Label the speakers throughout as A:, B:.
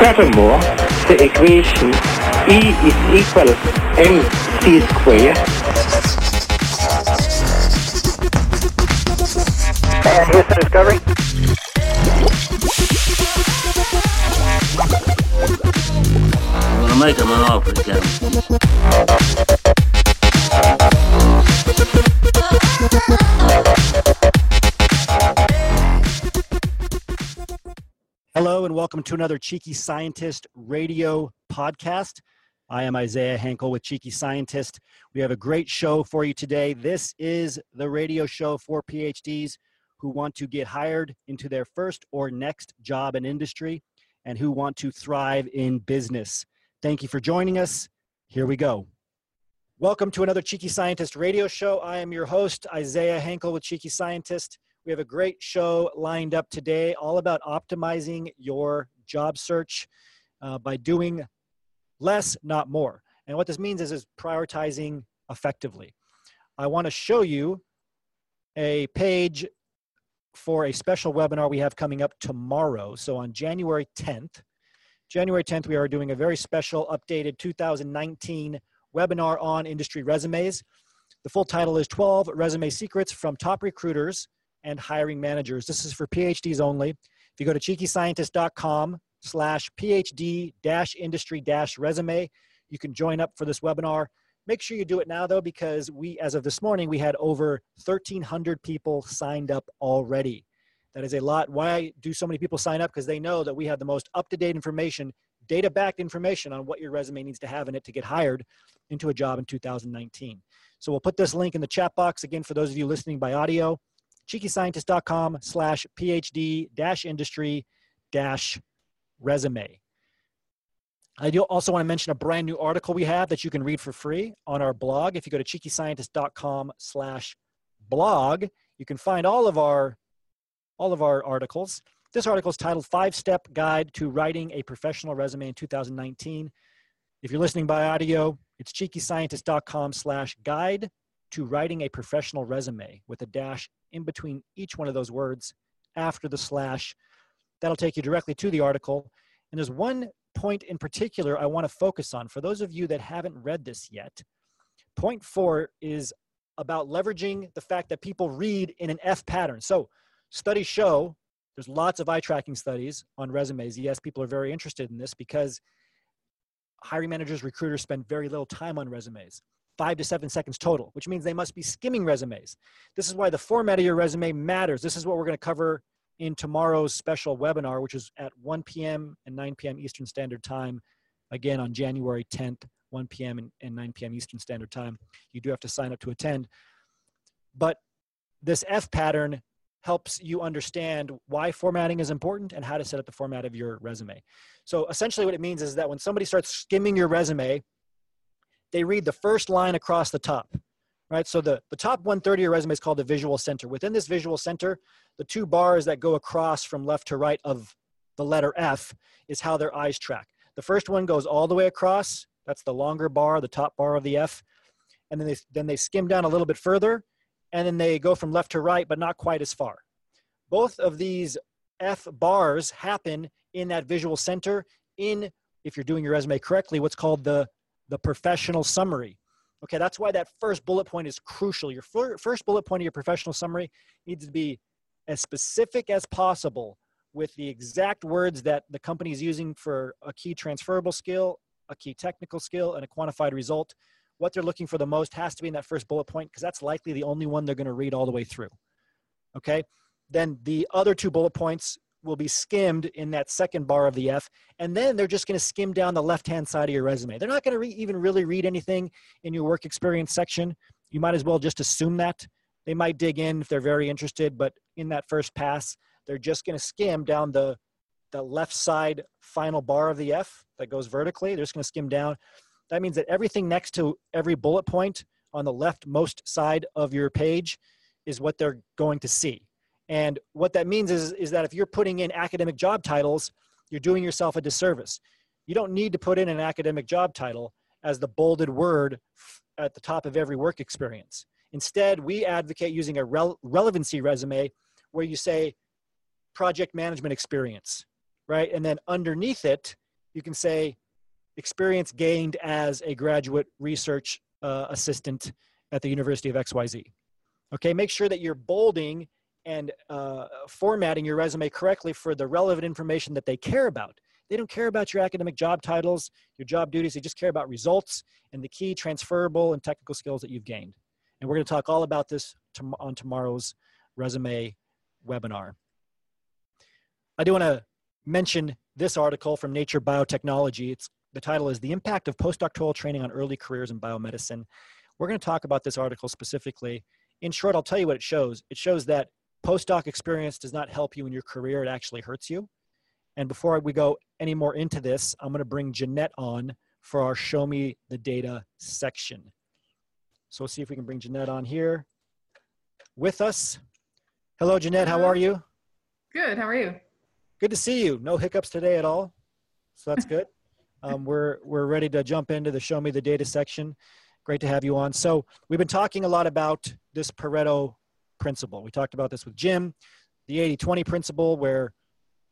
A: Furthermore, the equation E is equal mc squared.
B: And here's the discovery.
C: I'm gonna make him an offer again.
D: Welcome to another Cheeky Scientist radio podcast. I am Isaiah Hankel with Cheeky Scientist. We have a great show for you today. This is the radio show for PhDs who want to get hired into their first or next job in industry and who want to thrive in business. Thank you for joining us. Here we go. Welcome to another Cheeky Scientist radio show. I am your host, Isaiah Hankel with Cheeky Scientist. We have a great show lined up today, all about optimizing your job search uh, by doing less, not more. And what this means is, is prioritizing effectively. I want to show you a page for a special webinar we have coming up tomorrow. So on January 10th, January 10th, we are doing a very special updated 2019 webinar on industry resumes. The full title is 12 Resume Secrets from Top Recruiters and hiring managers. This is for PhDs only. If you go to cheekyscientist.com slash PhD dash industry dash resume, you can join up for this webinar. Make sure you do it now though, because we, as of this morning, we had over 1,300 people signed up already. That is a lot. Why do so many people sign up? Because they know that we have the most up-to-date information, data-backed information on what your resume needs to have in it to get hired into a job in 2019. So we'll put this link in the chat box again for those of you listening by audio cheekyscientist.com slash phd dash industry dash resume. I do also want to mention a brand new article we have that you can read for free on our blog. If you go to cheekyscientist.com slash blog you can find all of our all of our articles. This article is titled five step guide to writing a professional resume in 2019 if you're listening by audio it's cheekyscientist.com slash guide to writing a professional resume with a dash in between each one of those words after the slash. That'll take you directly to the article. And there's one point in particular I want to focus on. For those of you that haven't read this yet, point four is about leveraging the fact that people read in an F pattern. So studies show there's lots of eye tracking studies on resumes. Yes, people are very interested in this because hiring managers, recruiters spend very little time on resumes five to seven seconds total, which means they must be skimming resumes. This is why the format of your resume matters. This is what we're going to cover in tomorrow's special webinar, which is at 1 p.m. and 9 p.m. Eastern Standard Time, again on January 10th, 1 p.m. and, and 9 p.m. Eastern Standard Time. You do have to sign up to attend. But this F pattern helps you understand why formatting is important and how to set up the format of your resume. So essentially what it means is that when somebody starts skimming your resume, they read the first line across the top, right? So the, the top 130 of your resume is called the visual center. Within this visual center, the two bars that go across from left to right of the letter F is how their eyes track. The first one goes all the way across. That's the longer bar, the top bar of the F. And then they, then they skim down a little bit further, and then they go from left to right, but not quite as far. Both of these F bars happen in that visual center in, if you're doing your resume correctly, what's called the the professional summary. Okay, that's why that first bullet point is crucial. Your first bullet point of your professional summary needs to be as specific as possible with the exact words that the company is using for a key transferable skill, a key technical skill, and a quantified result. What they're looking for the most has to be in that first bullet point because that's likely the only one they're going to read all the way through. Okay, then the other two bullet points will be skimmed in that second bar of the F, and then they're just going to skim down the left-hand side of your resume. They're not going to re- even really read anything in your work experience section. You might as well just assume that. They might dig in if they're very interested, but in that first pass, they're just going to skim down the the left side final bar of the F that goes vertically. They're just going to skim down. That means that everything next to every bullet point on the leftmost side of your page is what they're going to see. And what that means is, is that if you're putting in academic job titles, you're doing yourself a disservice. You don't need to put in an academic job title as the bolded word at the top of every work experience. Instead, we advocate using a rel- relevancy resume where you say project management experience, right? And then underneath it, you can say experience gained as a graduate research uh, assistant at the University of XYZ. Okay, make sure that you're bolding and uh, formatting your resume correctly for the relevant information that they care about. They don't care about your academic job titles, your job duties, they just care about results and the key transferable and technical skills that you've gained. And we're going to talk all about this tom- on tomorrow's resume webinar. I do want to mention this article from Nature Biotechnology. It's the title is The Impact of Postdoctoral Training on Early Careers in Biomedicine. We're going to talk about this article specifically. In short, I'll tell you what it shows. It shows that postdoc experience does not help you in your career, it actually hurts you. And before we go any more into this, I'm going to bring Jeanette on for our Show Me the Data section. So let's see if we can bring Jeanette on here with us. Hello, Jeanette. How are you?
E: Good. How are you?
D: Good to see you. No hiccups today at all. So that's good. Um, we're, we're ready to jump into the Show Me the Data section. Great to have you on. So we've been talking a lot about this Pareto principle. We talked about this with Jim, the 80-20 principle where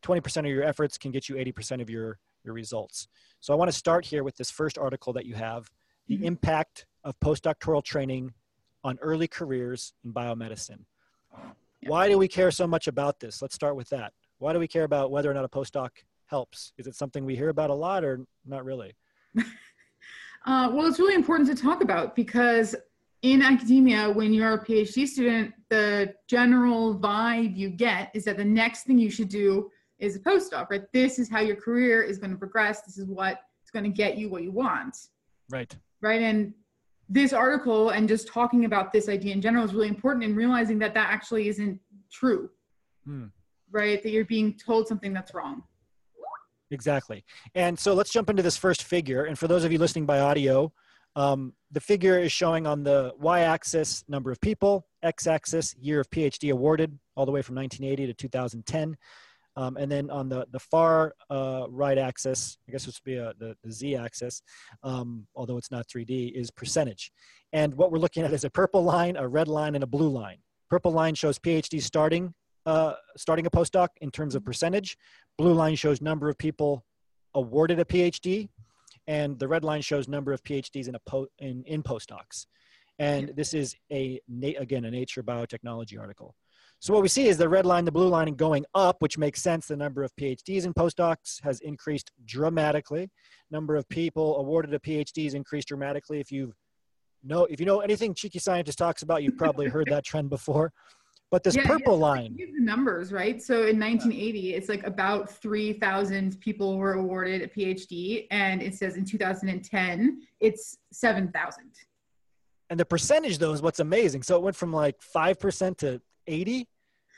D: 20% of your efforts can get you 80% of your, your results. So I want to start here with this first article that you have, the
E: Mhm.
D: impact of postdoctoral training on early careers in biomedicine.
E: Yeah.
D: Why do we care so much about this? Let's start with that. Why do we care about whether or not a postdoc helps? Is it something we hear about a lot or not really?
E: Uh, well, it's really important to talk about because in academia, when you're a PhD student, the general vibe you get is that the next thing you should do is a postdoc, right? This is how your career is going to progress. This is what is going to get you what you want,
D: Right.
E: right? And this article and just talking about this idea in general is really important in realizing that that actually isn't true,
D: Hmm.
E: right? That you're being told something that's wrong.
D: Exactly. And so let's jump into this first figure. And for those of you listening by audio, um, the figure is showing on the y-axis number of people, x-axis year of PhD awarded, all the way from 1980 to 2010. Um, and then on the, the far uh, right axis, I guess this would be a, the, the z-axis, um, although it's not 3D, is percentage. And what we're looking at is a purple line, a red line, and a blue line. Purple line shows PhD starting, uh, starting a postdoc in terms of percentage. Blue line shows number of people awarded a PhD, and the red line shows number of PhDs in a po- in, in postdocs. And this is a again a Nature Biotechnology article. So what we see is the red line, the blue line going up, which makes sense. The number of PhDs in postdocs has increased dramatically. Number of people awarded a PhDs increased dramatically. If you know if you know anything Cheeky Scientist talks about, you've probably heard that trend before. But this
E: Yeah, yeah,
D: purple
E: so
D: line,
E: the numbers, right? So in 1980, it's like about 3,000 people were awarded a PhD, and it says in 2010, it's 7,000.
D: and the percentage though is what's amazing. So it went from like five percent to eighty.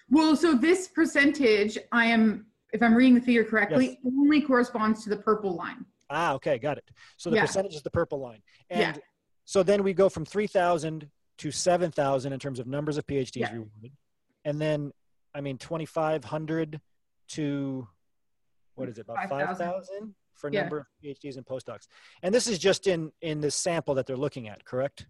E: Well, so this percentage, I am, if I'm reading the figure correctly, only corresponds to the purple line.
D: Ah, okay, got it. So the
E: Yeah.
D: percentage is the purple line. And
E: Yeah.
D: so then we go from 3,000 to 7,000 in terms of numbers of PhDs
E: Yeah.
D: rewarded. And then, I mean, 2,500 to, what is it, about
E: 5,000.
D: 5,000 for
E: Yeah.
D: number of PhDs and postdocs. And this is just in, in the sample that they're looking at, correct?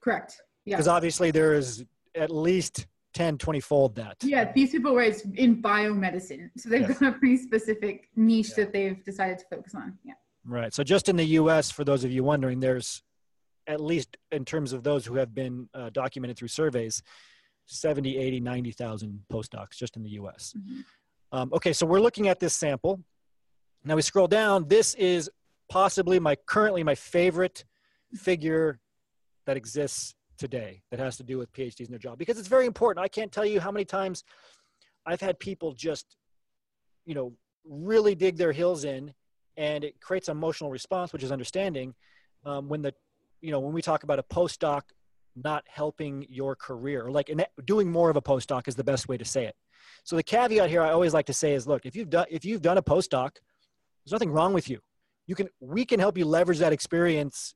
E: Correct. Yeah.
D: Because obviously there is at least 10, 20 fold that.
E: Yeah, these people were in biomedicine. So they've
D: Yes.
E: got a pretty specific niche
D: Yeah.
E: that they've decided to focus on. Yeah.
D: Right. So just in the U.S., for those of you wondering, there's at least in terms of those who have been uh, documented through surveys, 70, 80, 90,000 postdocs just in the U.S.
E: Mhm.
D: Um, okay, so we're looking at this sample. Now we scroll down. This is possibly my currently my favorite figure that exists today that has to do with PhDs in their job because it's very important. I can't tell you how many times I've had people just, you know, really dig their heels in, and it creates an emotional response, which is understanding. Um, when the, you know, when we talk about a postdoc not helping your career, like doing more of a postdoc is the best way to say it. So the caveat here I always like to say is, look, if you've done if you've done a postdoc, there's nothing wrong with you. You can we can help you leverage that experience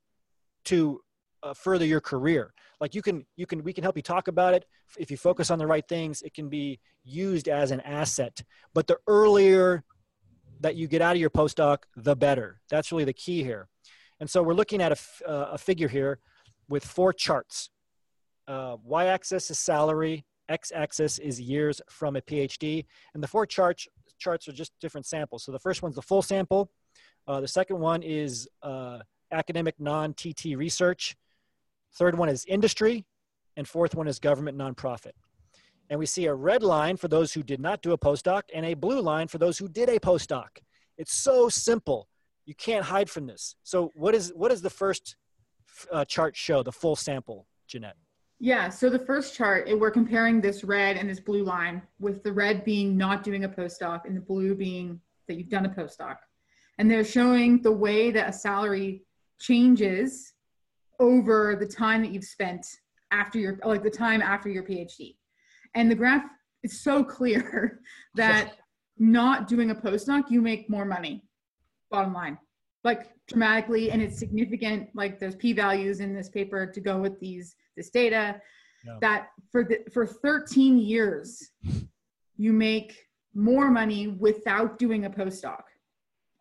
D: to uh, further your career. Like you can you can we can help you talk about it. If you focus on the right things, it can be used as an asset. But the earlier that you get out of your postdoc, the better. That's really the key here. And so we're looking at uh, a figure here with four charts. Uh, y-axis is salary, x-axis is years from a PhD, and the four charts charts are just different samples. So the first one's the full sample, Uh, the second one is uh, academic non-TT research. Third one is industry, and fourth one is government nonprofit. And we see a red line for those who did not do a postdoc and a blue line for those who did a postdoc. It's so simple. You can't hide from this. So what is what is the first uh, chart show? The full sample, Jeanette.
E: Yeah, so the first chart, we're comparing this red and this blue line, with the red being not doing a postdoc and the blue being that you've done a postdoc. And they're showing the way that a salary changes over the time that you've spent after your, like the time after your PhD. And the graph is so clear that not doing a postdoc, you make more money, bottom line, like dramatically, and it's significant. Like there's p values in this paper to go with these this data.
D: Yeah.
E: That for the for 13 years, you make more money without doing a postdoc.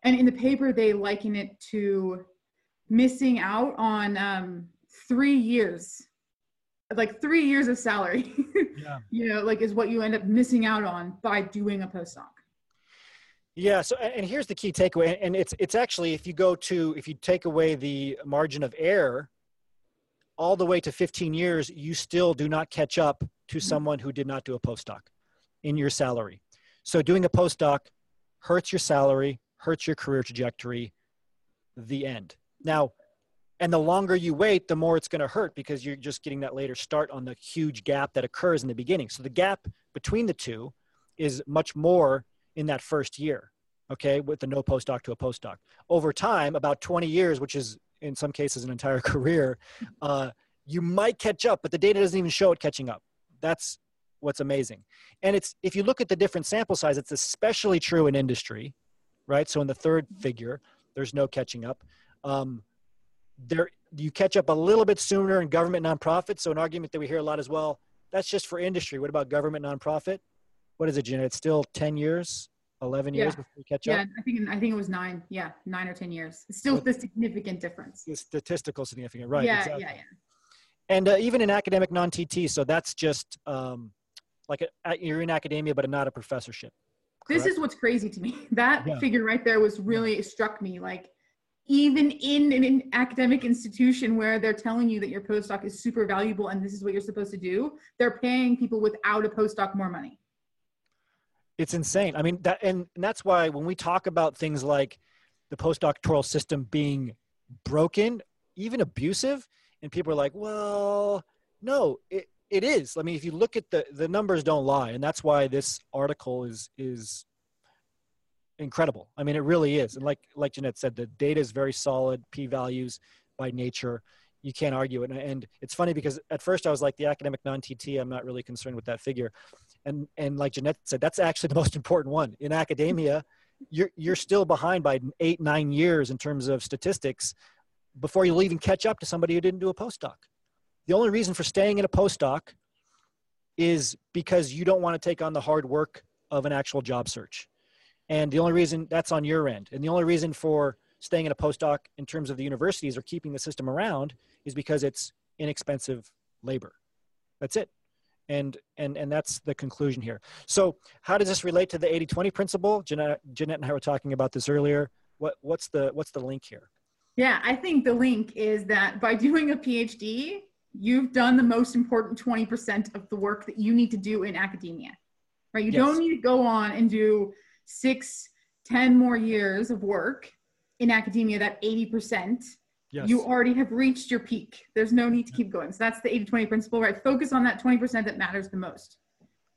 E: And in the paper, they liken it to missing out on um, three years, like three years of salary.
D: Yeah.
E: you know, like is what you end up missing out on by doing a postdoc.
D: Yeah. So, and here's the key takeaway, and it's it's actually if you go to if you take away the margin of error, all the way to 15 years, you still do not catch up to mm-hmm. someone who did not do a postdoc in your salary. So, doing a postdoc hurts your salary, hurts your career trajectory. The end. Now, and the longer you wait, the more it's going to hurt because you're just getting that later start on the huge gap that occurs in the beginning. So the gap between the two is much more in that first year, okay, with the no postdoc to a postdoc. Over time, about 20 years, which is in some cases an entire career, uh, you might catch up, but the data doesn't even show it catching up. That's what's amazing. And it's if you look at the different sample size, it's especially true in industry, right? So in the third figure, there's no catching up. Um, there you catch up a little bit sooner in government nonprofit. So an argument that we hear a lot as well, that's just for industry. What about government nonprofit? What is it, Janet? It's still 10 years, 11 years
E: Yeah.
D: before you catch
E: Yeah,
D: up?
E: Yeah, I think I think it was nine. Yeah, nine or ten years. It's still the significant difference.
D: The statistical significant, right?
E: yeah,
D: exactly.
E: yeah, yeah.
D: And uh, even in academic non-TT, so that's just um, like a, a- you're in academia, but not a professorship.
E: This is what's crazy to me. That
D: Yeah.
E: figure right there was really struck me. Like even in an academic institution where they're telling you that your postdoc is super valuable and this is what you're supposed to do, they're paying people without a postdoc more money.
D: It's insane. I mean, that and, and that's why when we talk about things like the postdoctoral system being broken, even abusive, and people are like, "Well, no, it, it is." I mean, if you look at the the numbers, don't lie, and that's why this article is is incredible. I mean, it really is, and like like Jeanette said, the data is very solid, p values by nature. You can't argue it, and, and it's funny because at first I was like, the academic non-TT, I'm not really concerned with that figure and and like Jeanette said, that's actually the most important one in academia. You're you're still behind by eight nine years in terms of statistics before you'll even catch up to somebody who didn't do a postdoc. The only reason for staying in a postdoc is because you don't want to take on the hard work of an actual job search, and the only reason that's on your end, and the only reason for staying in a postdoc in terms of the universities or keeping the system around is because it's inexpensive labor. That's it and and and that's the conclusion here so how does this relate to the 80-20 principle jeanette, jeanette and i were talking about this earlier what what's the what's the link here
E: Yeah, I think the link is that by doing a PhD, you've done the most important 20% of the work that you need to do in academia, right? You
D: Yes.
E: don't need to go on and do six, ten more years of work in academia, that 80%.
D: Yes.
E: You already have reached your peak. There's no need to keep going. So that's the 80 20 principle, right? Focus on that 20% that matters the most.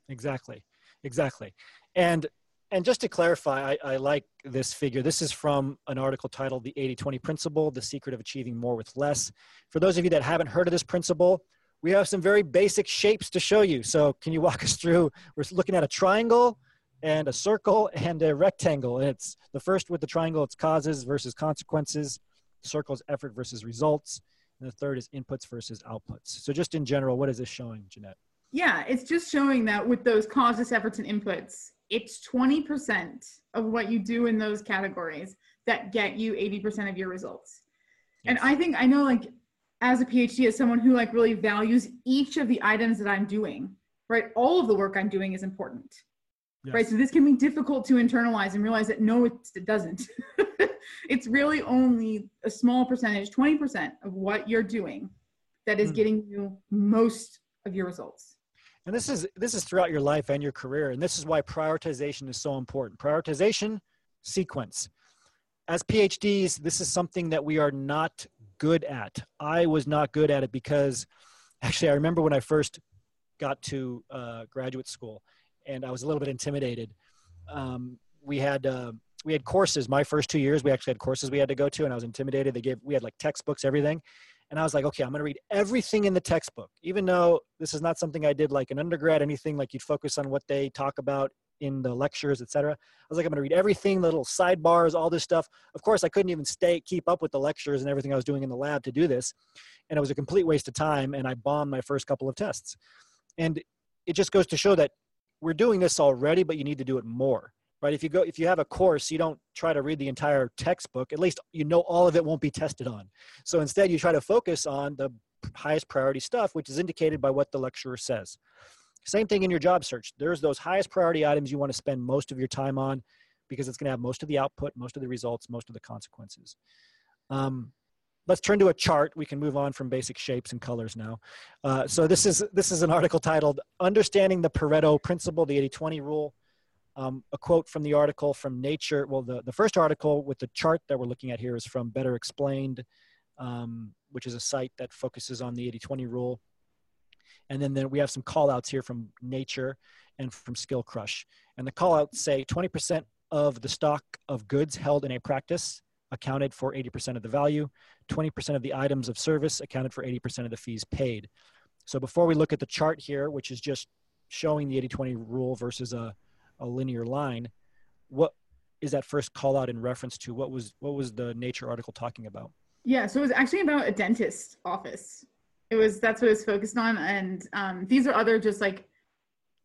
D: exactly. Exactly. And and just to clarify I, I like this figure. This is from an article titled the 80-20 principle the secret of achieving more with less. For those of you that haven't heard of this principle we have some very basic shapes to show you. So can you walk us through? We're looking at a triangle and a circle and a rectangle. And it's the first with the triangle it's causes versus consequences circles effort versus results and the third is inputs versus outputs so just in general what is this showing jeanette
E: Yeah, it's just showing that with those causes, efforts, and inputs, it's 20% of what you do in those categories that get you 80% of your results. And I think I know like as a PhD, as someone who like really values each of the items that I'm doing, right? All of the work I'm doing is important. Right. So this can be difficult to internalize and realize that no, it, it doesn't. it's really only a small percentage, 20% of what you're doing that is
D: Mm.
E: getting you most of your results.
D: And this is this is throughout your life and your career, and this is why prioritization is so important. Prioritization, sequence. As PhDs, this is something that we are not good at. I was not good at it because, actually, I remember when I first got to uh, graduate school, and I was a little bit intimidated. Um, we had uh, we had courses. My first two years, we actually had courses we had to go to, and I was intimidated. They gave we had like textbooks, everything, and I was like, okay, I'm going to read everything in the textbook, even though this is not something I did like an undergrad, anything like you'd focus on what they talk about in the lectures, etc. I was like, I'm going to read everything, the little sidebars, all this stuff. Of course, I couldn't even stay keep up with the lectures and everything I was doing in the lab to do this, and it was a complete waste of time. And I bombed my first couple of tests, and it just goes to show that we're doing this already, but you need to do it more right? If you go if you have a course you don't try to read the entire textbook. At least you know all of it won't be tested on. So instead you try to focus on the highest priority stuff which is indicated by what the lecturer says. Same thing in your job search. There's those highest priority items you want to spend most of your time on because it's going to have most of the output most of the results most of the consequences. Um, let's turn to a chart we can move on from basic shapes and colors now uh, so this is this is an article titled understanding the pareto principle the 80-20 rule um, a quote from the article from Nature. Well, the, the first article with the chart that we're looking at here is from Better Explained, um, which is a site that focuses on the 80 20 rule. And then, then we have some call outs here from Nature and from Skillcrush. And the call outs say 20% of the stock of goods held in a practice accounted for 80% of the value, 20% of the items of service accounted for 80% of the fees paid. So before we look at the chart here, which is just showing the 80 20 rule versus a a linear line what is that first call out in reference to what was what was the nature article talking about
E: Yeah, so it was actually about a dentist office. It was that's what it was focused on, and um, these are other just like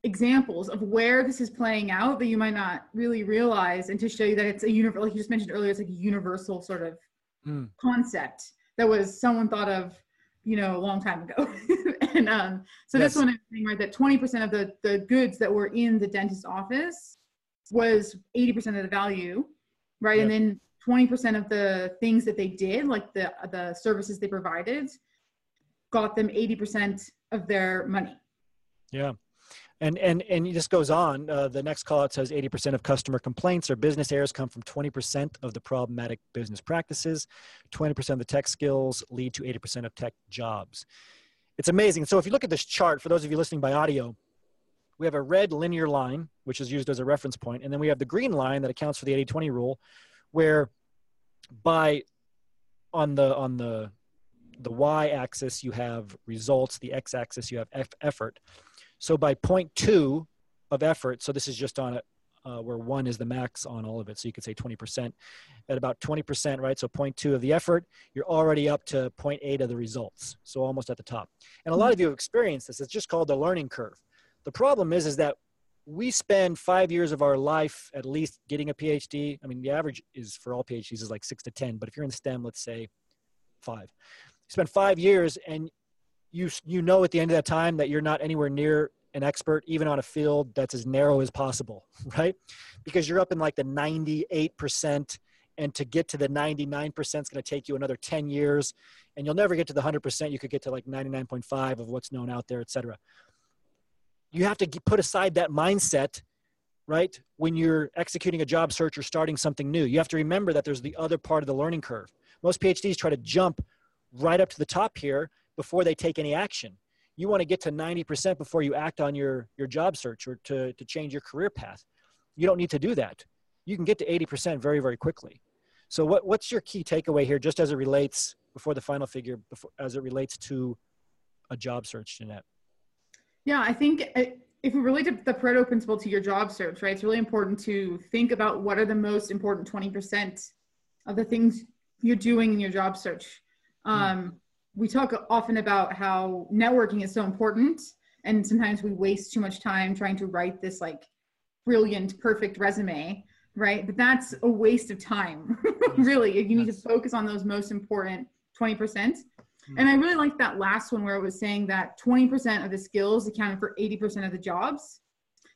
E: examples of where this is playing out that you might not really realize, and to show you that it's a universal. Like you just mentioned earlier, it's like a universal sort of
D: Mm.
E: concept that was someone thought of, you know, a long time ago. and um, so
D: Yes.
E: this one saying right that twenty percent of the the goods that were in the dentist office was eighty percent of the value, right? And then twenty percent of the things that they did, like the the services they provided, got them eighty percent of their money.
D: yeah and and and it just goes on uh, the next call out says 80% of customer complaints or business errors come from 20% of the problematic business practices. 20% of the tech skills lead to 80% of tech jobs. It's amazing. So if you look at this chart for those of you listening by audio we have a red linear line which is used as a reference point and then we have the green line that accounts for the 80-20 rule where by on the on the the y axis you have results the x axis you have eff- effort so by point 0.2 of effort so this is just on it uh, where one is the max on all of it so you could say 20% at about 20% right so point 0.2 of the effort you're already up to point 0.8 of the results so almost at the top. And a lot of you have experienced this it's just called the learning curve. The problem is is that we spend five years of our life at least getting a phd i mean the average is for all phds is like six to ten but if you're in stem let's say five. You spend five years and you you know at the end of that time that you're not anywhere near an expert even on a field that's as narrow as possible right? Because you're up in like the 98% and to get to the 99% is going to take you another 10 years and you'll never get to the 100% you could get to like 99.5 of what's known out there etc you have to put aside that mindset right when you're executing a job search or starting something new. You have to remember that there's the other part of the learning curve. Most phds try to jump right up to the top here before they take any action. You want to get to 90% before you act on your your job search or to to change your career path. You don't need to do that. You can get to 80% very very quickly. So what what's your key takeaway here just as it relates before the final figure before as it relates to a job search Jeanette?
E: Yeah, I think if we relate to the Pareto principle to your job search, right, it's really important to think about what are the most important 20% of the things you're doing in your job search. Um, we talk often about how networking is so important, and sometimes we waste too much time trying to write this like brilliant, perfect resume, right? But that's a waste of time, really. You need to focus on those most important 20%.
D: Hmm.
E: And I really like that last one where it was saying that 20% of the skills accounted for 80% of the jobs.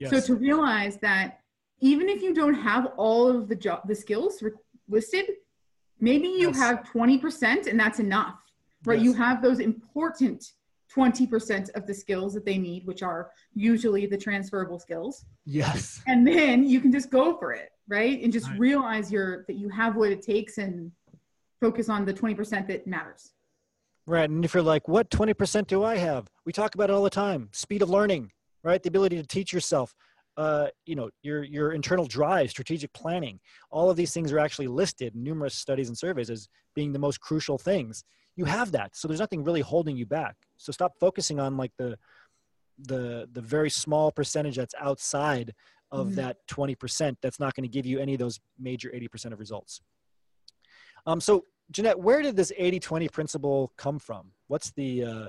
D: yes.
E: So to realize that even if you don't have all of the job the skills re- listed, Maybe you
D: Yes.
E: have 20% and that's enough, right? You have those important 20% of the skills that they need, which are usually the transferable skills.
D: Yes.
E: And then you can just go for it, right? And just
D: Right.
E: realize you're that you have what it takes and focus on the 20% that matters.
D: Right. And if you're like, what 20% do I have? We talk about it all the time. Speed of learning, right? The ability to teach yourself, uh, you know, your, your internal drive, strategic planning. All of these things are actually listed in numerous studies and surveys as being the most crucial things. You have that. So there's nothing really holding you back. So stop focusing on like the, the, the very small percentage that's outside of
E: Mhm.
D: that 20% that's not going to give you any of those major 80% of results. Um, so Jeanette, where did this 80-20 principle come from? What's the, uh,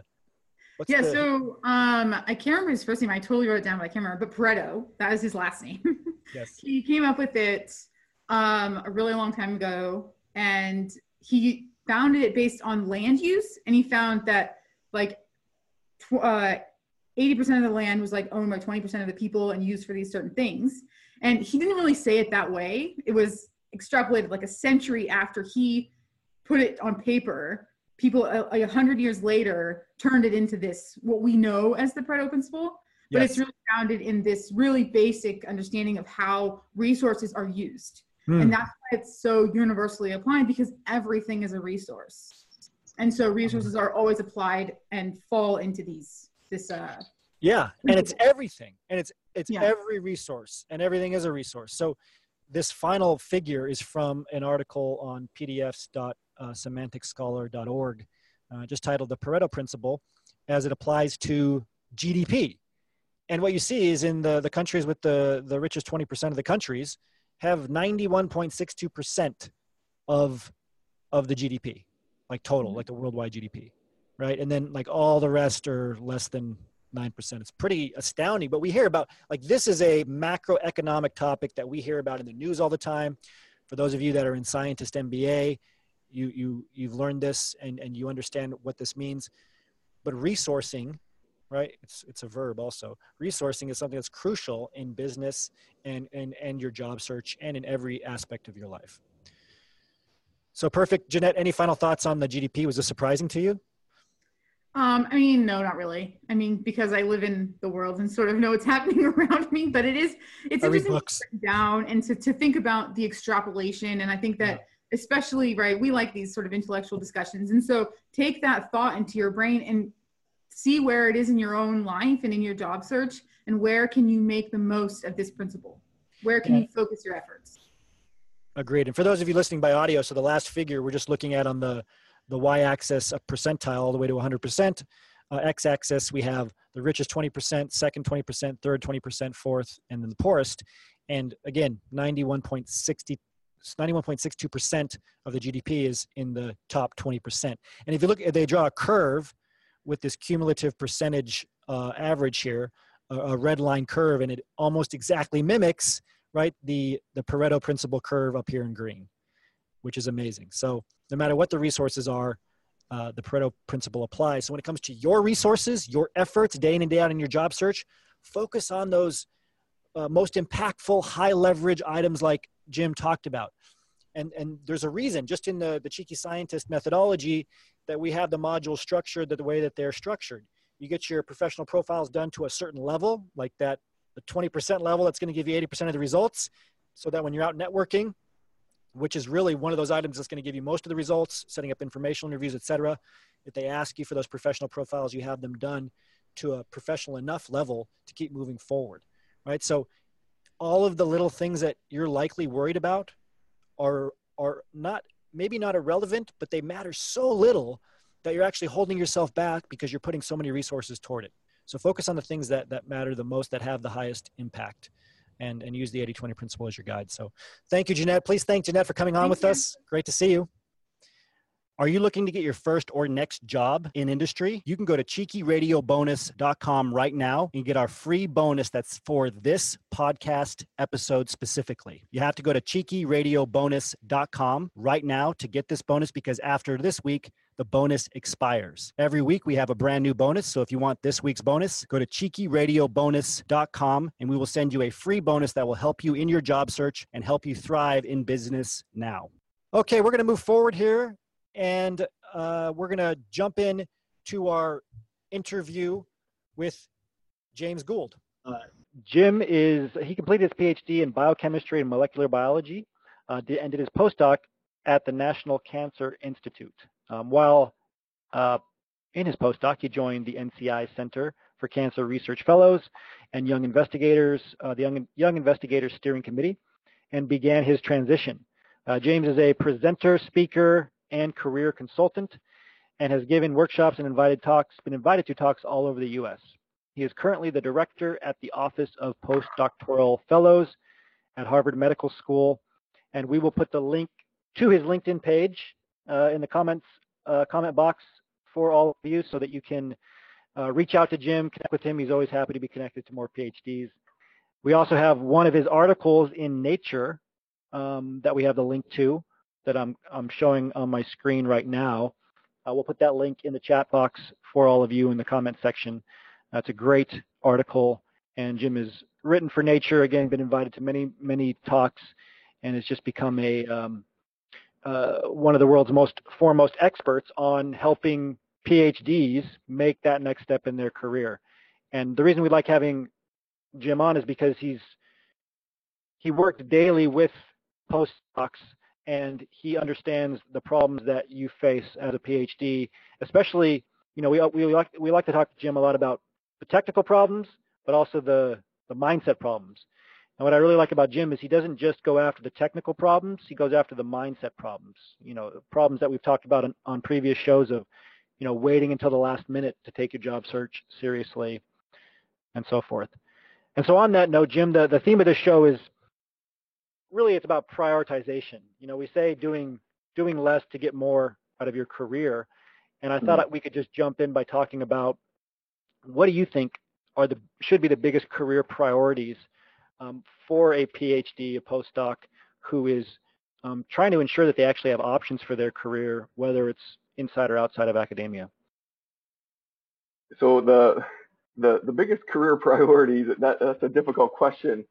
D: what's
E: yeah,
D: the,
E: so um, I can't remember his first name. I totally wrote it down, but I can't remember. But Pareto, that was his last name.
D: yes.
E: he came up with it um, a really long time ago, and he founded it based on land use, and he found that like tw- uh, 80% of the land was like owned by 20% of the people and used for these certain things. And he didn't really say it that way. It was extrapolated like a century after he put it on paper. People a, a hundred years later turned it into this what we know as the Pareto principle, but
D: Yes.
E: it's really founded in this really basic understanding of how resources are used
D: Hmm.
E: and that's why it's so universally applied because everything is a resource and so resources are always applied and fall into these this uh
D: Yeah, and it's everything, and it's it's
E: Yeah.
D: every resource, and everything is a resource. So, this final figure is from an article on pdfs.semanticscholar.org, uh, just titled "The Pareto Principle as it applies to GDP." And what you see is in the the countries with the the richest twenty percent of the countries have ninety one point six two percent of of the GDP, like total,
E: Mhm.
D: like the worldwide GDP, right? And then like all the rest are less than nine percent. It's pretty astounding. But we hear about like this is a macroeconomic topic that we hear about in the news all the time. For those of you that are in scientist MBA, you you you've learned this and and you understand what this means. But resourcing, right? It's it's a verb also. Resourcing is something that's crucial in business and and and your job search and in every aspect of your life. So perfect, Jeanette. Any final thoughts on the GDP? Was this surprising to you?
E: um i mean no not really i mean because i live in the world and sort of know what's happening around me but it is it's
D: I
E: interesting to break down and to, to think about the extrapolation and i think that especially right we like these sort of intellectual discussions and so take that thought into your brain and see where it is in your own life and in your job search and where can you make the most of this principle where can
D: Yeah.
E: you focus your efforts
D: Agreed. And for those of you listening by audio, so the last figure we're just looking at on the the y-axis a percentile all the way to 100%. Uh, x-axis we have the richest 20%, second 20%, third 20%, fourth, and then the poorest. And again, 91.60 91.62% of the GDP is in the top 20%. And if you look, at they draw a curve with this cumulative percentage uh, average here, a, a red line curve, and it almost exactly mimics right the the pareto principle curve up here in green which is amazing. So no matter what the resources are uh, the pareto principle applies. So when it comes to your resources your efforts day in and day out in your job search focus on those uh, most impactful high leverage items like jim talked about. And and there's a reason just in the the cheeky scientist methodology that we have the modules structured the way that they're structured. You get your professional profiles done to a certain level like that the 20% level that's going to give you 80% of the results so that when you're out networking which is really one of those items that's going to give you most of the results setting up informational interviews etc if they ask you for those professional profiles you have them done to a professional enough level to keep moving forward right? So all of the little things that you're likely worried about are are not maybe not irrelevant but they matter so little that you're actually holding yourself back because you're putting so many resources toward it so focus on the things that that matter the most, that have the highest impact, and and use the 80-20 principle as your guide. So thank you, Jeanette. Please thank Jeanette for coming on
E: Thank
D: with
E: you.
D: us. Great to see you. Are you looking to get your first or next job in industry? You can go to cheekyradiobonus.com right now and get our free bonus that's for this podcast episode specifically. You have to go to cheekyradiobonus.com right now to get this bonus because after this week, the bonus expires. Every week we have a brand new bonus. So if you want this week's bonus, go to cheekyradiobonus.com and we will send you a free bonus that will help you in your job search and help you thrive in business now.
F: Okay, we're going to move forward here, and uh, we're going to jump in to our interview with James Gould. Uh, Jim is he completed his PhD in biochemistry and molecular biology, uh, and did his postdoc at the National Cancer Institute. Um, while uh, in his postdoc, he joined the NCI Center for Cancer Research Fellows and Young Investigators, uh, the Young, Young Investigators Steering Committee, and began his transition. Uh, James is a presenter, speaker, and career consultant, and has given workshops and invited talks, been invited to talks all over the U.S. He is currently the director at the Office of Postdoctoral Fellows at Harvard Medical School, and we will put the link to his LinkedIn page uh, in the comments uh, comment box for all of you so that you can uh, reach out to Jim, connect with him. He's always happy to be connected to more PhDs. We also have one of his articles in Nature um, that we have the link to that I'm, I'm showing on my screen right now. Uh, we'll put that link in the chat box for all of you in the comment section. That's a great article, and Jim has written for Nature, again, been invited to many, many talks, and has just become a um, uh, one of the world's most foremost experts on helping PhDs make that next step in their career. And the reason we like having Jim on is because he's he worked daily with postdocs and he understands the problems that you face as a PhD, especially, you know, we, we, like, we like to talk to Jim a lot about the technical problems, but also the, the mindset problems. And what I really like about Jim is he doesn't just go after the technical problems, he goes after the mindset problems, you know, problems that we've talked about on, on previous shows of, you know, waiting until the last minute to take your job search seriously and so forth. And so on that note, Jim, the, the theme of this show is really it's about prioritization. You know, we say doing doing less to get more out of your career. And I thought mm-hmm. we could just jump in by talking about what do you think are the should be the biggest career priorities um, for a PhD, a postdoc who is um, trying to ensure that they actually have options for their career, whether it's inside or outside of academia?
G: So the the the biggest career priorities that that's a difficult question,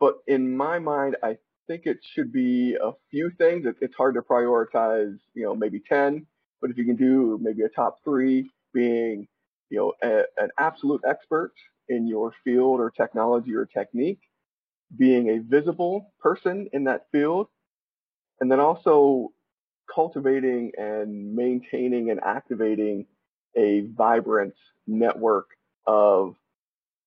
G: but in my mind, I think it should be a few things. It, it's hard to prioritize, you know, maybe ten, but if you can do maybe a top three, being you know a, an absolute expert in your field or technology or technique, being a visible person in that field, and then also cultivating and maintaining and activating a vibrant network of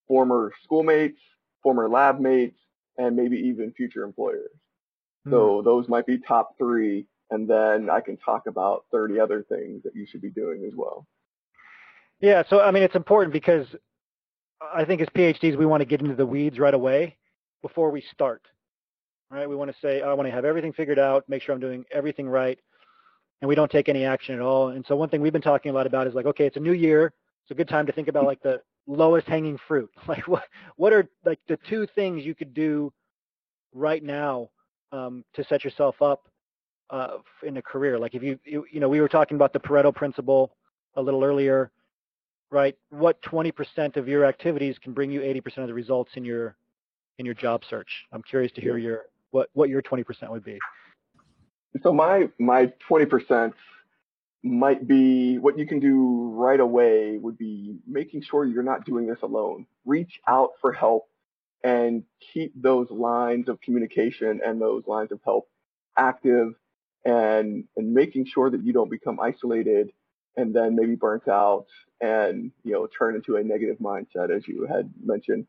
G: former schoolmates, former lab mates, and maybe even future employers. Mm. So those might be top three, and then I can talk about 30 other things that you should be doing as well.
F: Yeah, so I mean, it's important because I think as PhDs, we want to get into the weeds right away before we start. Right? We want to say, I want to have everything figured out, make sure I'm doing everything right, and we don't take any action at all. And so one thing we've been talking a lot about is like, okay, it's a new year. It's a good time to think about like the lowest hanging fruit. Like what what are like the two things you could do right now um, to set yourself up uh, in a career? Like if you, you you know we were talking about the Pareto principle a little earlier, right? What 20% of your activities can bring you 80% of the results in your in your job search? I'm curious to hear your what what your 20% would be.
G: So my my 20% might be what you can do right away would be making sure you're not doing this alone. Reach out for help and keep those lines of communication and those lines of help active and and making sure that you don't become isolated and then maybe burnt out and you know turn into a negative mindset as you had mentioned.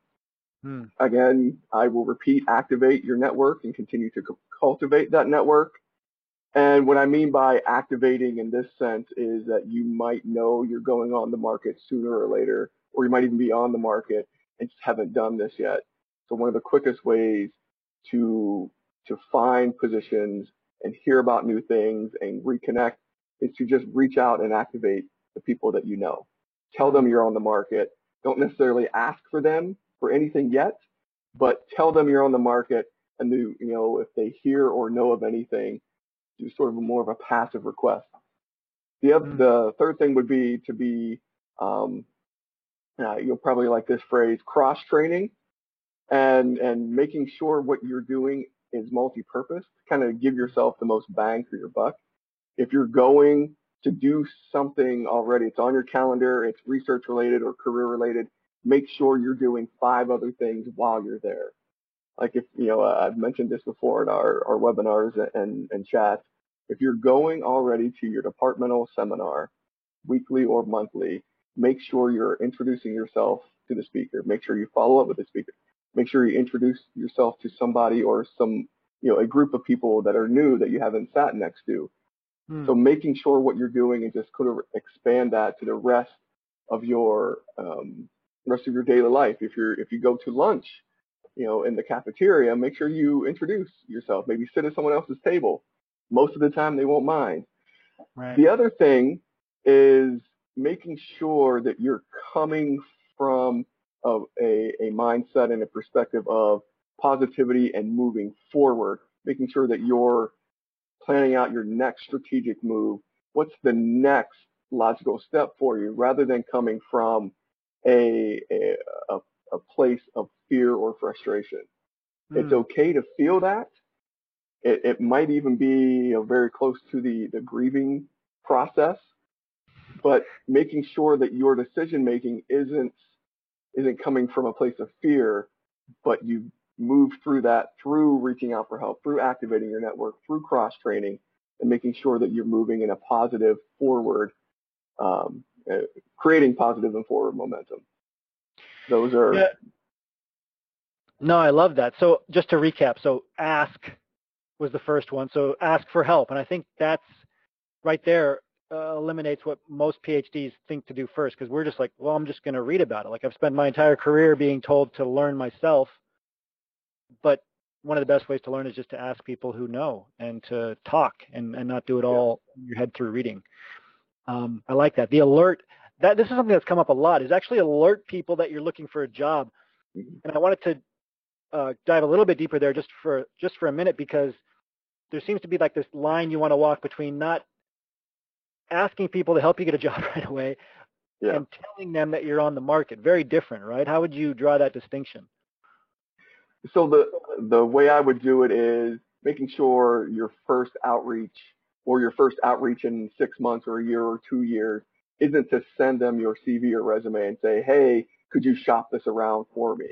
G: Hmm. Again, I will repeat activate your network and continue to cultivate that network and what I mean by activating in this sense is that you might know you're going on the market sooner or later, or you might even be on the market and just haven't done this yet. So one of the quickest ways to to find positions and hear about new things and reconnect is to just reach out and activate the people that you know. Tell them you're on the market. Don't necessarily ask for them for anything yet, but tell them you're on the market and you know if they hear or know of anything do sort of more of a passive request. The other, mm. the third thing would be to be, um, uh, you'll probably like this phrase, cross training, and and making sure what you're doing is multi-purpose, kind of give yourself the most bang for your buck. If you're going to do something already, it's on your calendar, it's research related or career related, make sure you're doing five other things while you're there. Like if, you know, I've mentioned this before in our, our webinars and, and chats. If you're going already to your departmental seminar, weekly or monthly, make sure you're introducing yourself to the speaker. Make sure you follow up with the speaker. Make sure you introduce yourself to somebody or some, you know, a group of people that are new that you haven't sat next to. Hmm. So making sure what you're doing and just kind of expand that to the rest of your um, rest of your daily life. If you're if you go to lunch, you know, in the cafeteria, make sure you introduce yourself. Maybe sit at someone else's table. Most of the time, they won't mind. Right. The other thing is making sure that you're coming from a, a, a mindset and a perspective of positivity and moving forward, making sure that you're planning out your next strategic move. What's the next logical step for you rather than coming from a, a, a place of fear or frustration. Mm. It's okay to feel that. It, it might even be you know, very close to the, the grieving process, but making sure that your decision making isn't isn't coming from a place of fear, but you move through that through reaching out for help, through activating your network, through cross training, and making sure that you're moving in a positive forward, um, uh, creating positive and forward momentum. Those are. Yeah.
F: No, I love that. So just to recap, so ask was the first one. So ask for help, and I think that's right there uh, eliminates what most PhDs think to do first because we're just like, well, I'm just going to read about it. Like I've spent my entire career being told to learn myself, but one of the best ways to learn is just to ask people who know and to talk and, and not do it all yeah. in your head through reading. Um, I like that. The alert that this is something that's come up a lot is actually alert people that you're looking for a job. Mm-hmm. And I wanted to uh, dive a little bit deeper there just for just for a minute because there seems to be like this line you want to walk between not asking people to help you get a job right away yeah. and telling them that you're on the market. Very different, right? How would you draw that distinction?
G: So the the way I would do it is making sure your first outreach or your first outreach in six months or a year or two years isn't to send them your CV or resume and say, hey, could you shop this around for me?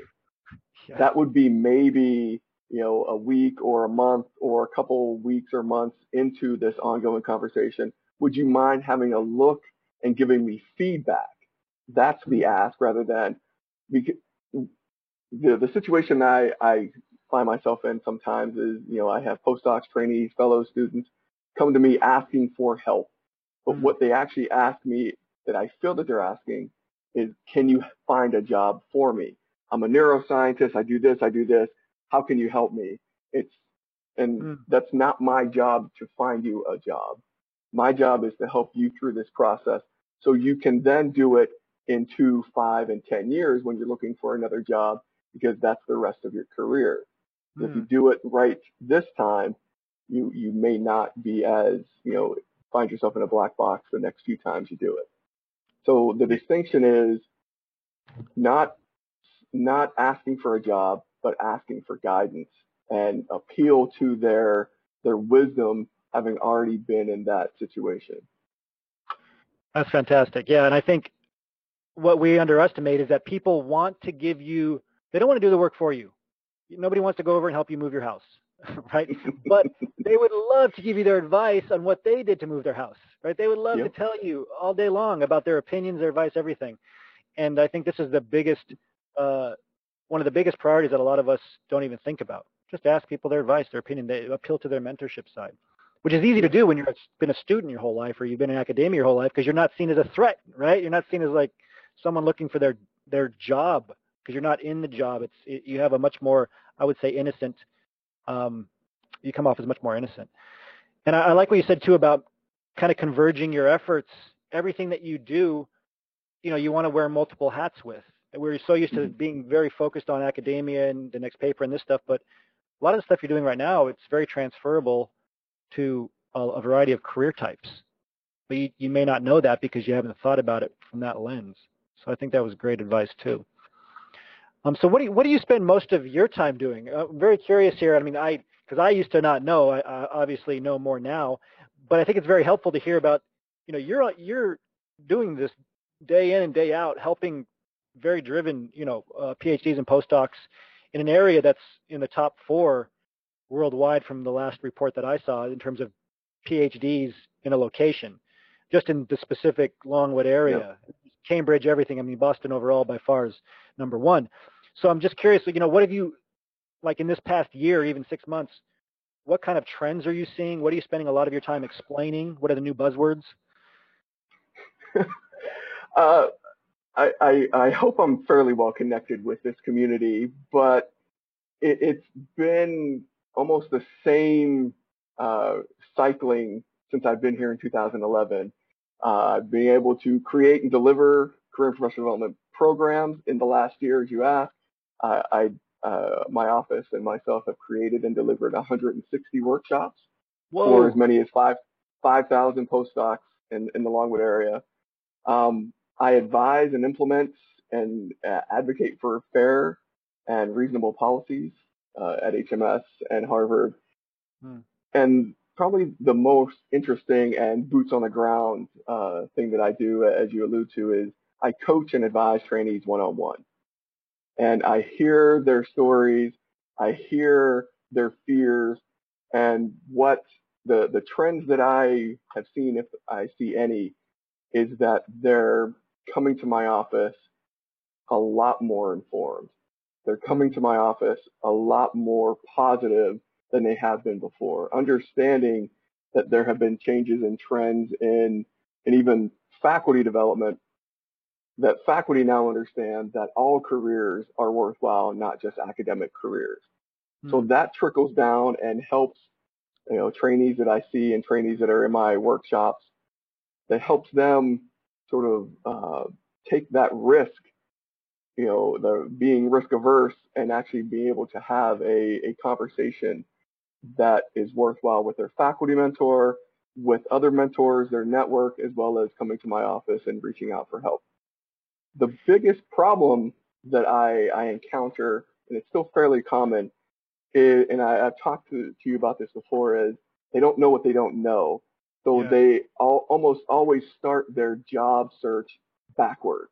G: Yeah. That would be maybe, you know, a week or a month or a couple weeks or months into this ongoing conversation. Would you mind having a look and giving me feedback? That's the ask rather than the, the situation I, I find myself in sometimes is, you know, I have postdocs, trainees, fellow students come to me asking for help but mm-hmm. what they actually ask me that I feel that they're asking is, can you find a job for me? I'm a neuroscientist. I do this. I do this. How can you help me? It's, and mm. that's not my job to find you a job. My job is to help you through this process so you can then do it in two, five, and 10 years when you're looking for another job because that's the rest of your career. Mm. If you hmm. do it right this time, you, you may not be as, you know, find yourself in a black box the next few times you do it. So the distinction is not not asking for a job, but asking for guidance and appeal to their their wisdom having already been in that situation.
F: That's fantastic. Yeah, and I think what we underestimate is that people want to give you they don't want to do the work for you. Nobody wants to go over and help you move your house. right? But they would love to give you their advice on what they did to move their house, right? They would love yep. to tell you all day long about their opinions, their advice, everything. And I think this is the biggest, uh, one of the biggest priorities that a lot of us don't even think about. Just ask people their advice, their opinion. They appeal to their mentorship side, which is easy to do when you've been a student your whole life or you've been in academia your whole life because you're not seen as a threat, right? You're not seen as like someone looking for their their job because you're not in the job. It's it, you have a much more, I would say, innocent um, you come off as much more innocent. And I, I like what you said too about kind of converging your efforts. Everything that you do, you know, you want to wear multiple hats with. We're so used to being very focused on academia and the next paper and this stuff, but a lot of the stuff you're doing right now, it's very transferable to a, a variety of career types. But you, you may not know that because you haven't thought about it from that lens. So I think that was great advice too. Um, so what do you, what do you spend most of your time doing? Uh, I'm very curious here. I mean, I because I used to not know. I, I obviously know more now, but I think it's very helpful to hear about. You know, you're you're doing this day in and day out, helping very driven, you know, uh, PhDs and postdocs in an area that's in the top four worldwide from the last report that I saw in terms of PhDs in a location, just in the specific Longwood area, yeah. Cambridge, everything. I mean, Boston overall by far is number one. So I'm just curious, you know, what have you, like in this past year, even six months, what kind of trends are you seeing? What are you spending a lot of your time explaining? What are the new buzzwords?
G: uh, I, I, I, hope I'm fairly well connected with this community, but it, has been almost the same uh, cycling since I've been here in 2011. Uh, being able to create and deliver career and professional development programs in the last year, as you asked, uh, I, my office and myself have created and delivered 160 workshops Whoa. for as many as five 5,000 postdocs in, in the Longwood area. Um, I advise and implement and uh, advocate for fair and reasonable policies uh, at HMS and Harvard. Hmm. And probably the most interesting and boots on the ground uh, thing that I do, as you allude to, is I coach and advise trainees one on one. And I hear their stories, I hear their fears, and what the, the trends that I have seen, if I see any, is that they're coming to my office a lot more informed. They're coming to my office a lot more positive than they have been before, understanding that there have been changes and trends in, and even faculty development that faculty now understand that all careers are worthwhile, not just academic careers. Mm-hmm. So hmm. that trickles down and helps, you know, trainees that I see and trainees that are in my workshops, that helps them sort of uh, take that risk you know, the being risk averse and actually being able to have a, a conversation that is worthwhile with their faculty mentor, with other mentors, their network, as well as coming to my office and reaching out for help. The biggest problem that I, I encounter, and it's still fairly common, is, and I, have talked to, to you about this before, is they don't know what they don't know. So yeah. they all, almost always start their job search backwards.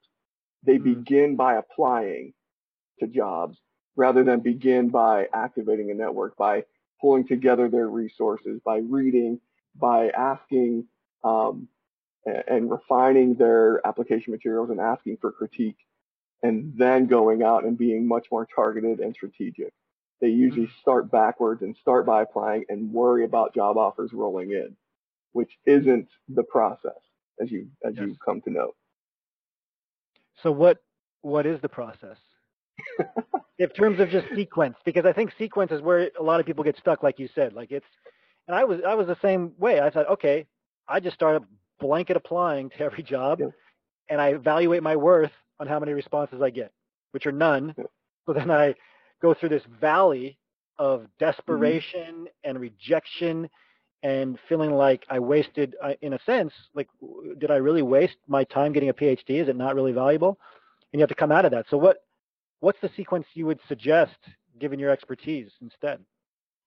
G: They mm. begin by applying to jobs rather than begin by activating a network, by pulling together their resources, by reading, by asking um, and, and refining their application materials and asking for critique, and then going out and being much more targeted and strategic. They usually mm. start backwards and start by applying and worry about job offers rolling in, which isn't the process as you as yes. you come to know.
F: So what what is the process? in terms of just sequence, because I think sequence is where a lot of people get stuck, like you said. Like it's, and I was I was the same way. I thought, okay, I just started blanket applying to every job, yeah. and I evaluate my worth on how many responses I get, which are none. Yeah. So then I go through this valley of mm-hmm. desperation mm-hmm. and rejection and feeling like I wasted, in a sense, like, did I really waste my time getting a PhD? Is it not really valuable? And you have to come out of that. So what, what's the sequence you would suggest, given your expertise, instead?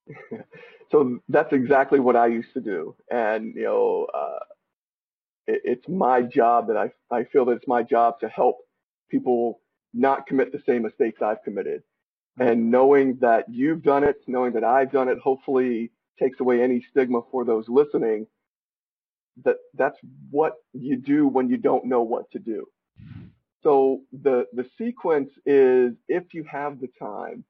G: so that's exactly what I used to do, and you know, uh, it, it's my job that I I feel that it's my job to help people not commit the same mistakes I've committed, and knowing that you've done it, knowing that I've done it, hopefully takes away any stigma for those listening that that's what you do when you don't know what to do. So the the sequence is if you have the time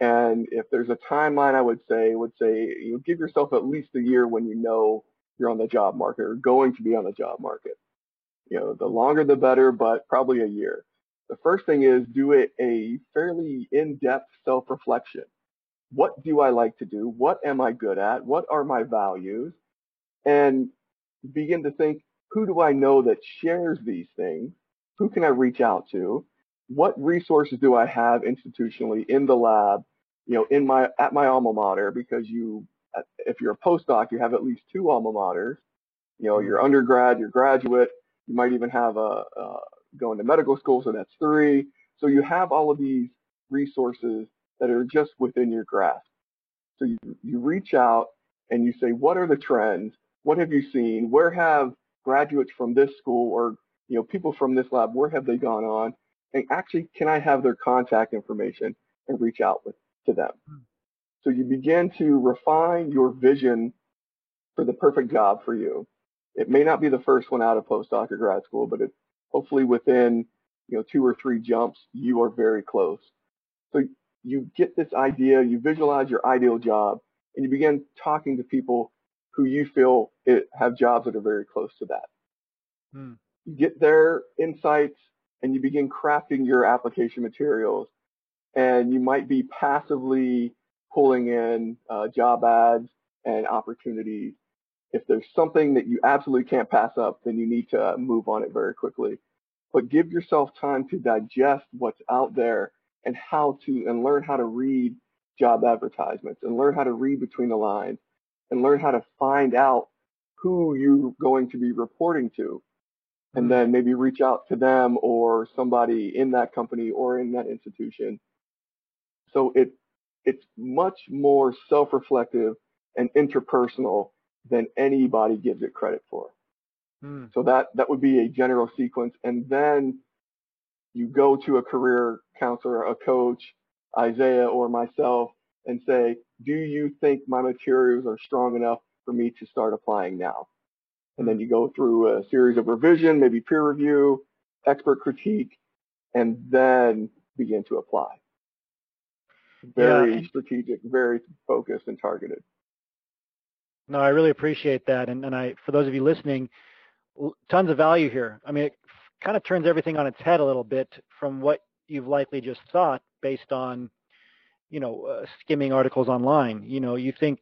G: and if there's a timeline I would say would say you know, give yourself at least a year when you know you're on the job market or going to be on the job market. You know, the longer the better, but probably a year. The first thing is do it a fairly in-depth self-reflection what do I like to do? What am I good at? What are my values? And begin to think, who do I know that shares these things? Who can I reach out to? What resources do I have institutionally in the lab, you know, in my, at my alma mater? Because you, if you're a postdoc, you have at least two alma maters. You know, your undergrad, your graduate, you might even have a, a going to medical school, so that's three. So you have all of these resources that are just within your grasp. So you, you reach out and you say, what are the trends? What have you seen? Where have graduates from this school or you know people from this lab, where have they gone on? And actually, can I have their contact information and reach out with, to them? Hmm. So you begin to refine your vision for the perfect job for you. It may not be the first one out of postdoc or grad school, but it hopefully within you know two or three jumps, you are very close. So you get this idea, you visualize your ideal job, and you begin talking to people who you feel it, have jobs that are very close to that. Hmm. You get their insights and you begin crafting your application materials. And you might be passively pulling in uh, job ads and opportunities. If there's something that you absolutely can't pass up, then you need to move on it very quickly. But give yourself time to digest what's out there and how to and learn how to read job advertisements and learn how to read between the lines and learn how to find out who you're going to be reporting to and mm-hmm. then maybe reach out to them or somebody in that company or in that institution. So it it's much more self-reflective and interpersonal than anybody gives it credit for. Mm. So that that would be a general sequence, and then you go to a career counselor, a coach, Isaiah or myself, and say, do you think my materials are strong enough for me to start applying now? And then you go through a series of revision, maybe peer review, expert critique, and then begin to apply. Very yeah. strategic, very focused and targeted.
F: No, I really appreciate that. And, and I, for those of you listening, tons of value here. I mean, kind of turns everything on its head a little bit from what you've likely just thought based on you know, uh, skimming articles online. You know, you think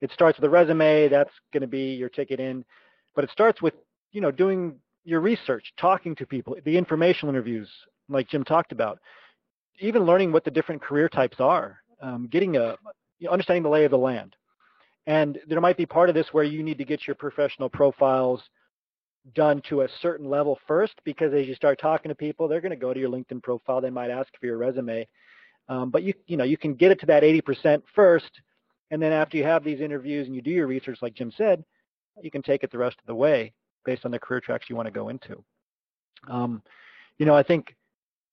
F: it starts with a resume, that's going to be your ticket in, but it starts with, you know, doing your research, talking to people, the informational interviews, like Jim talked about, even learning what the different career types are, um, getting a, you know, understanding the lay of the land. And there might be part of this where you need to get your professional profiles done to a certain level first, because as you start talking to people, they're going to go to your LinkedIn profile. They might ask for your resume. Um, but you, you know, you can get it to that 80% first, and then after you have these interviews and you do your research, like Jim said, you can take it the rest of the way based on the career tracks you want to go into. Um, you know, I think,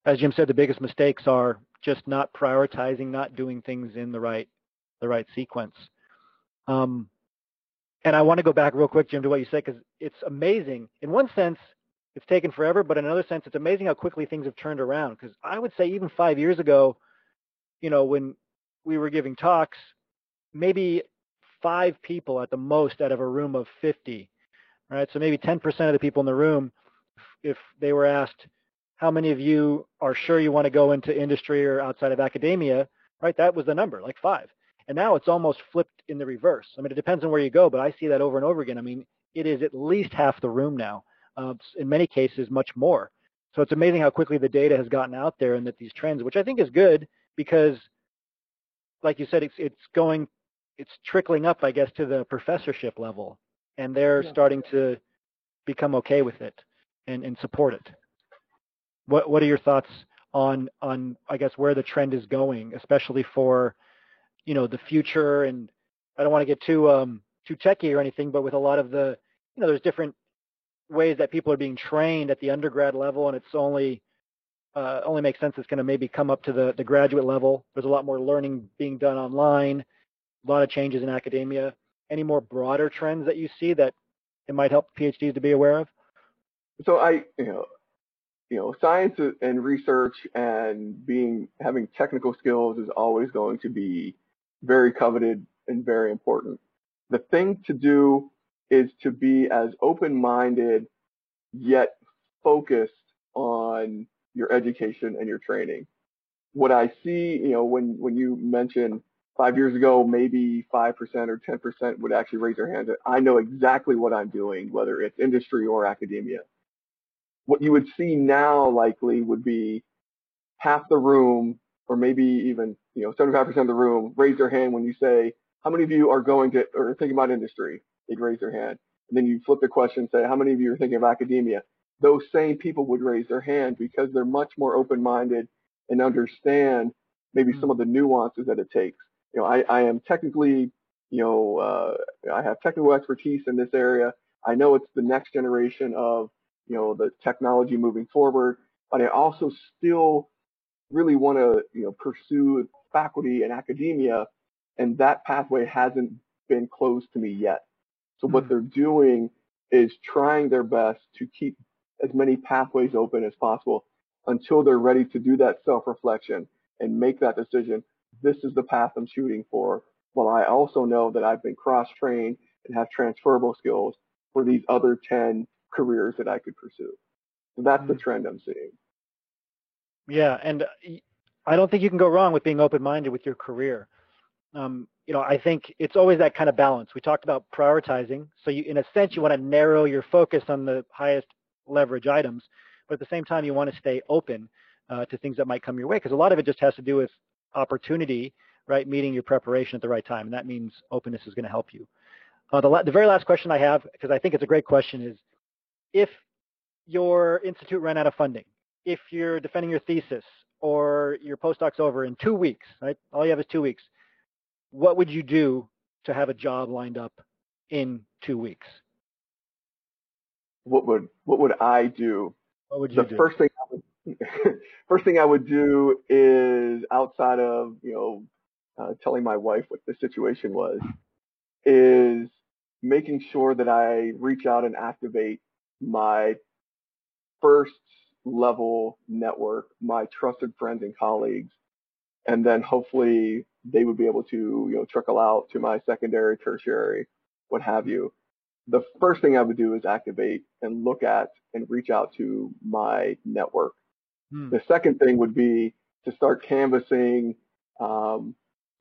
F: as Jim said, the biggest mistakes are just not prioritizing, not doing things in the right, the right sequence. Um, and I want to go back real quick, Jim, to what you said, because it's amazing. In one sense, it's taken forever, but in another sense, it's amazing how quickly things have turned around. Because I would say even five years ago, you know, when we were giving talks, maybe five people at the most out of a room of 50, right? So maybe 10% of the people in the room, if they were asked, how many of you are sure you want to go into industry or outside of academia, right? That was the number, like five. And now it's almost flipped in the reverse. I mean, it depends on where you go, but I see that over and over again. I mean, it is at least half the room now. Uh, in many cases, much more. So it's amazing how quickly the data has gotten out there and that these trends, which I think is good, because like you said, it's it's going, it's trickling up, I guess, to the professorship level, and they're yeah. starting to become okay with it and, and support it. What what are your thoughts on on I guess where the trend is going, especially for you know the future? And I don't want to get too um, too techy or anything, but with a lot of the you know there's different ways that people are being trained at the undergrad level, and it's only uh, only makes sense it's going to maybe come up to the, the graduate level. There's a lot more learning being done online, a lot of changes in academia. Any more broader trends that you see that it might help PhDs to be aware of?
G: So I, you know, you know, science and research and being having technical skills is always going to be very coveted and very important. The thing to do is to be as open-minded yet focused on your education and your training. What I see, you know, when, when you mentioned five years ago, maybe 5% or 10% would actually raise their hands. I know exactly what I'm doing, whether it's industry or academia. What you would see now likely would be half the room or maybe even, you know, 75% of the room raise their hand when you say, how many of you are going to or thinking about industry? They'd raise their hand. And then you flip the question and say, how many of you are thinking of academia? those same people would raise their hand because they're much more open-minded and understand maybe some of the nuances that it takes. you know, I, I am technically, you know, uh, I have technical expertise in this area. I know it's the next generation of, you know, the technology moving forward, but I also still really want to, you know, pursue faculty and academia, and that pathway hasn't been closed to me yet. So what
F: Hmm.
G: they're doing is trying their best to keep as many pathways open as possible until they're ready to do that self-reflection and make that decision. This is the path I'm shooting for. While I also know that I've been cross-trained and have transferable skills for these other 10 careers that I could pursue. So that's the
F: Mm.
G: trend I'm seeing.
F: Yeah, and I don't think you can go wrong with being open-minded with your career. Um, you know, I think it's always that kind of balance. We talked about prioritizing. So you, in a sense, you want to narrow your focus on the highest leverage items, but at the same time, you want to stay open uh, to things that might come your way because a lot of it just has to do with opportunity, right? Meeting your preparation at the right time, and that means openness is going to help you. Uh, the, la- the very last question I have, because I think it's a great question, is if your institute ran out of funding, if you're defending your thesis or your postdoc's over in two weeks, right? All you have is two weeks. What would you do to have a job lined up in two weeks?
G: What would what would I do?
F: What would you
G: The
F: do?
G: first thing I would, first thing I would do is outside of you know uh, telling my wife what the situation was, is making sure that I reach out and activate my first level network, my trusted friends and colleagues, and then hopefully they would be able to you know trickle out to my secondary, tertiary, what have you. The first thing I would do is activate and look at and reach out to my network.
F: Hmm.
G: The second thing would be to start canvassing um,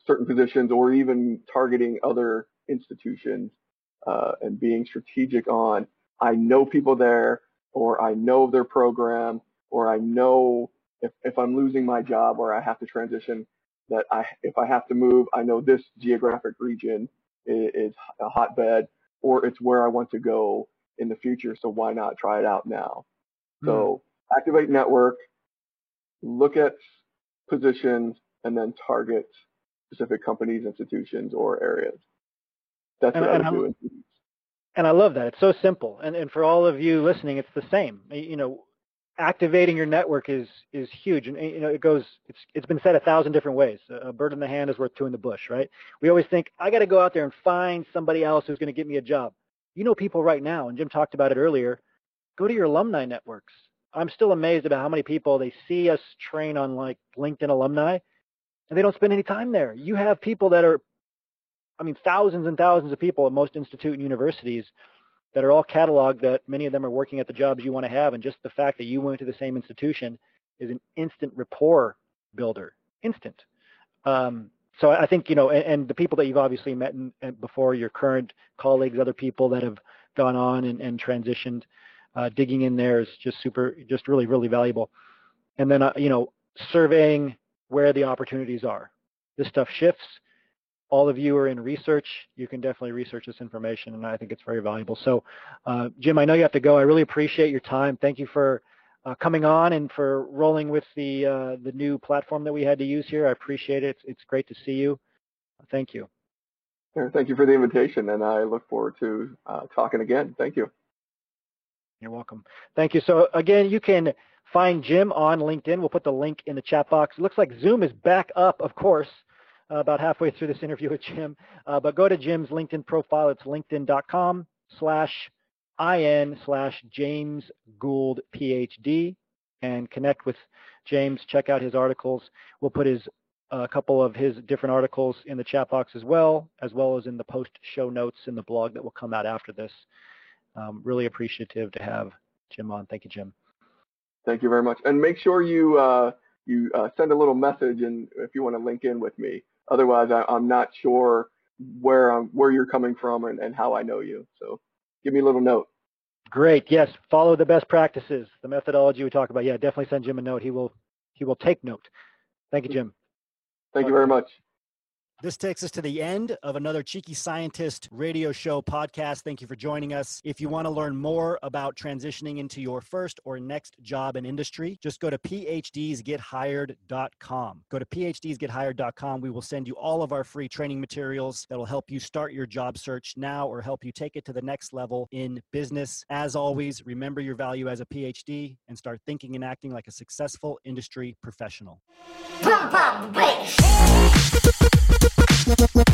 G: certain positions or even targeting other institutions uh, and being strategic on I know people there or I know their program or I know if, if I'm losing my job or I have to transition that I if I have to move I know this geographic region is, is a hotbed or it's where I want to go in the future so why not try it out now hmm. so activate network, look at positions, and then target specific companies, institutions, or areas. That's
F: And-
G: what I would do.
F: And I love that. It's so simple. And and for all of you listening, it's the same. You know, activating your network is is huge. And you know, it goes. It's it's been said a thousand different ways. A bird in the hand is worth two in the bush, right? We always think I got to go out there and find somebody else who's going to get me a job. You know, people right now, and Jim talked about it earlier. Go to your alumni networks. I'm still amazed about how many people they see us train on like LinkedIn alumni, and they don't spend any time there. You have people that are I mean, thousands and thousands of people at most institute and universities that are all cataloged that many of them are working at the jobs you want to have. And just the fact that you went to the same institution is an instant rapport builder, instant. Um, so I think, you know, and, and the people that you've obviously met in, in before, your current colleagues, other people that have gone on and, and transitioned, uh, digging in there is just super, just really, really valuable. And then, uh, you know, surveying where the opportunities are. This stuff shifts all of you are in research, you can definitely research this information, and I think it's very valuable. So, uh, Jim, I know you have to go. I really appreciate your time. Thank you for uh, coming on and for rolling with the uh, the new platform that we had to use here. I appreciate it. It's, it's great to see you. Thank you.
G: Thank you for the invitation, and I look forward to uh, talking again. Thank you.
F: You're welcome. Thank you. So again, you can find Jim on LinkedIn. We'll put the link in the chat box. It looks like Zoom is back up, of course, about halfway through this interview with Jim. Uh, but go to Jim's LinkedIn profile. It's linkedin.com slash in slash James Gould PhD and connect with James. Check out his articles. We'll put his a couple of his different articles in the chat box as well, as well as in the post show notes in the blog that will come out after this. Um, really appreciative to have Jim on. Thank you, Jim.
G: Thank you very much. And make sure you uh, you uh, send a little message, and if you want to link in with me. Otherwise, I, I'm not sure where I'm, where you're coming from and, and how I know you. So give me a little note.
F: Great. Yes. Follow the best practices, the methodology we talk about. Yeah, definitely send Jim a note. He will he will take note. Thank you, mm-hmm. Jim.
G: Thank you very much.
D: This takes us to the end of another Cheeky Scientist radio show podcast. Thank you for joining us. If you want to learn more about transitioning into your first or next job in industry, just go to phdsgethired.com. Go to phdsgethired.com. We will send you all of our free training materials that will help you start your job search now or help you take it to the next level in business. As always, remember your value as a PhD and start thinking and acting like a successful industry professional.
H: Boom, boom, bass.